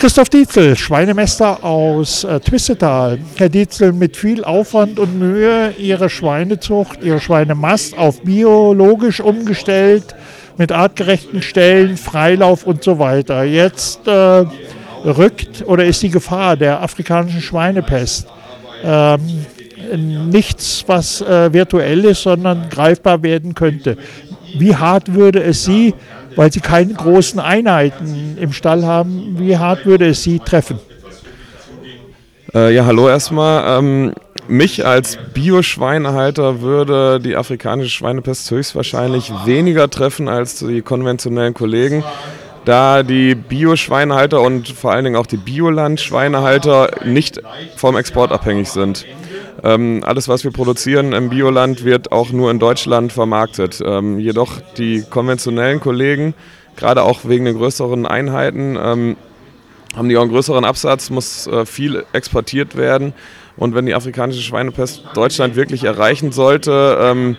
Christoph Dietzel, Schweinemester aus äh, Twistetal. Herr Dietzel, mit viel Aufwand und Mühe Ihre Schweinezucht, Ihre Schweinemast auf biologisch umgestellt, mit artgerechten Stellen, Freilauf und so weiter. Jetzt äh, rückt oder ist die Gefahr der afrikanischen Schweinepest ähm, nichts, was äh, virtuell ist, sondern greifbar werden könnte. Wie hart würde es Sie weil sie keine großen Einheiten im Stall haben. Wie hart würde es sie treffen? Äh, ja, hallo erstmal. Ähm, mich als Bio-Schweinehalter würde die afrikanische Schweinepest höchstwahrscheinlich weniger treffen als die konventionellen Kollegen, da die Bio-Schweinehalter und vor allen Dingen auch die Bioland-Schweinehalter nicht vom Export abhängig sind. Ähm, alles, was wir produzieren im Bioland, wird auch nur in Deutschland vermarktet. Ähm, jedoch die konventionellen Kollegen, gerade auch wegen den größeren Einheiten, ähm, haben die auch einen größeren Absatz, muss äh, viel exportiert werden. Und wenn die afrikanische Schweinepest Deutschland wirklich erreichen sollte, ähm,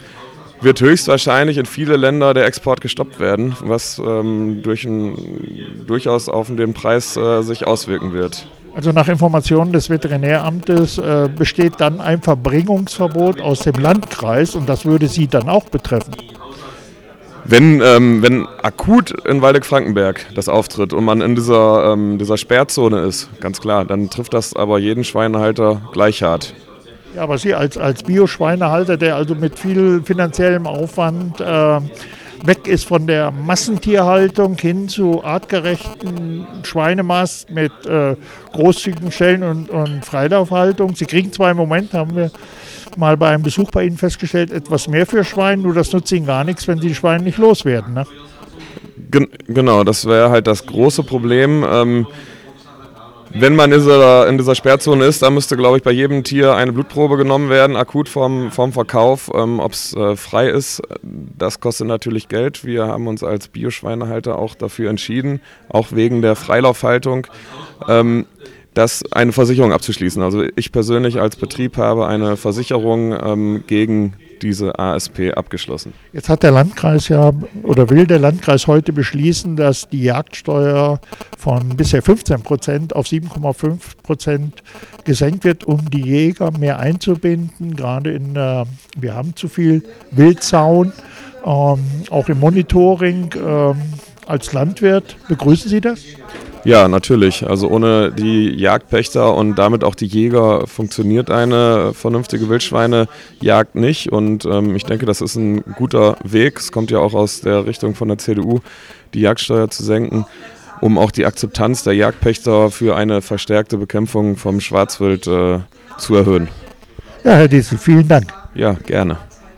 wird höchstwahrscheinlich in viele Länder der Export gestoppt werden, was ähm, durch ein, durchaus auf den Preis äh, sich auswirken wird. Also nach Informationen des Veterinäramtes äh, besteht dann ein Verbringungsverbot aus dem Landkreis und das würde Sie dann auch betreffen. Wenn, ähm, wenn akut in Waldeck-Frankenberg das auftritt und man in dieser, ähm, dieser Sperrzone ist, ganz klar, dann trifft das aber jeden Schweinehalter gleich hart. Ja, aber Sie als, als Bio-Schweinehalter, der also mit viel finanziellem Aufwand äh, weg ist von der Massentierhaltung hin zu artgerechten Schweinemast mit äh, großzügigen Stellen und, und Freilaufhaltung. Sie kriegen zwar im Moment, haben wir mal bei einem Besuch bei Ihnen festgestellt, etwas mehr für Schweine, nur das nutzt Ihnen gar nichts, wenn Sie die Schweine nicht loswerden. Ne? Gen genau, das wäre halt das große Problem. Ähm, wenn man in dieser, Sperrzone ist, dann müsste, glaube ich, bei jedem Tier eine Blutprobe genommen werden, akut vorm, vorm Verkauf. Ähm, Ob es äh, frei ist, das kostet natürlich Geld. Wir haben uns als Bioschweinehalter auch dafür entschieden, auch wegen der Freilaufhaltung, ähm, das eine Versicherung abzuschließen. Also ich persönlich als Betrieb habe eine Versicherung ähm, gegen diese ASP abgeschlossen. Jetzt hat der Landkreis ja oder will der Landkreis heute beschließen, dass die Jagdsteuer von bisher 15 Prozent auf 7,5 Prozent gesenkt wird, um die Jäger mehr einzubinden. Gerade in, äh, wir haben zu viel Wildzaun, ähm, auch im Monitoring. Ähm, als Landwirt, begrüßen Sie das? Ja, natürlich. Also ohne die Jagdpächter und damit auch die Jäger funktioniert eine vernünftige Wildschweinejagd nicht. Und ähm, ich denke, das ist ein guter Weg. Es kommt ja auch aus der Richtung von der CDU, die Jagdsteuer zu senken, um auch die Akzeptanz der Jagdpächter für eine verstärkte Bekämpfung vom Schwarzwild äh, zu erhöhen. Ja, Herr Diesel, vielen Dank. Ja, gerne.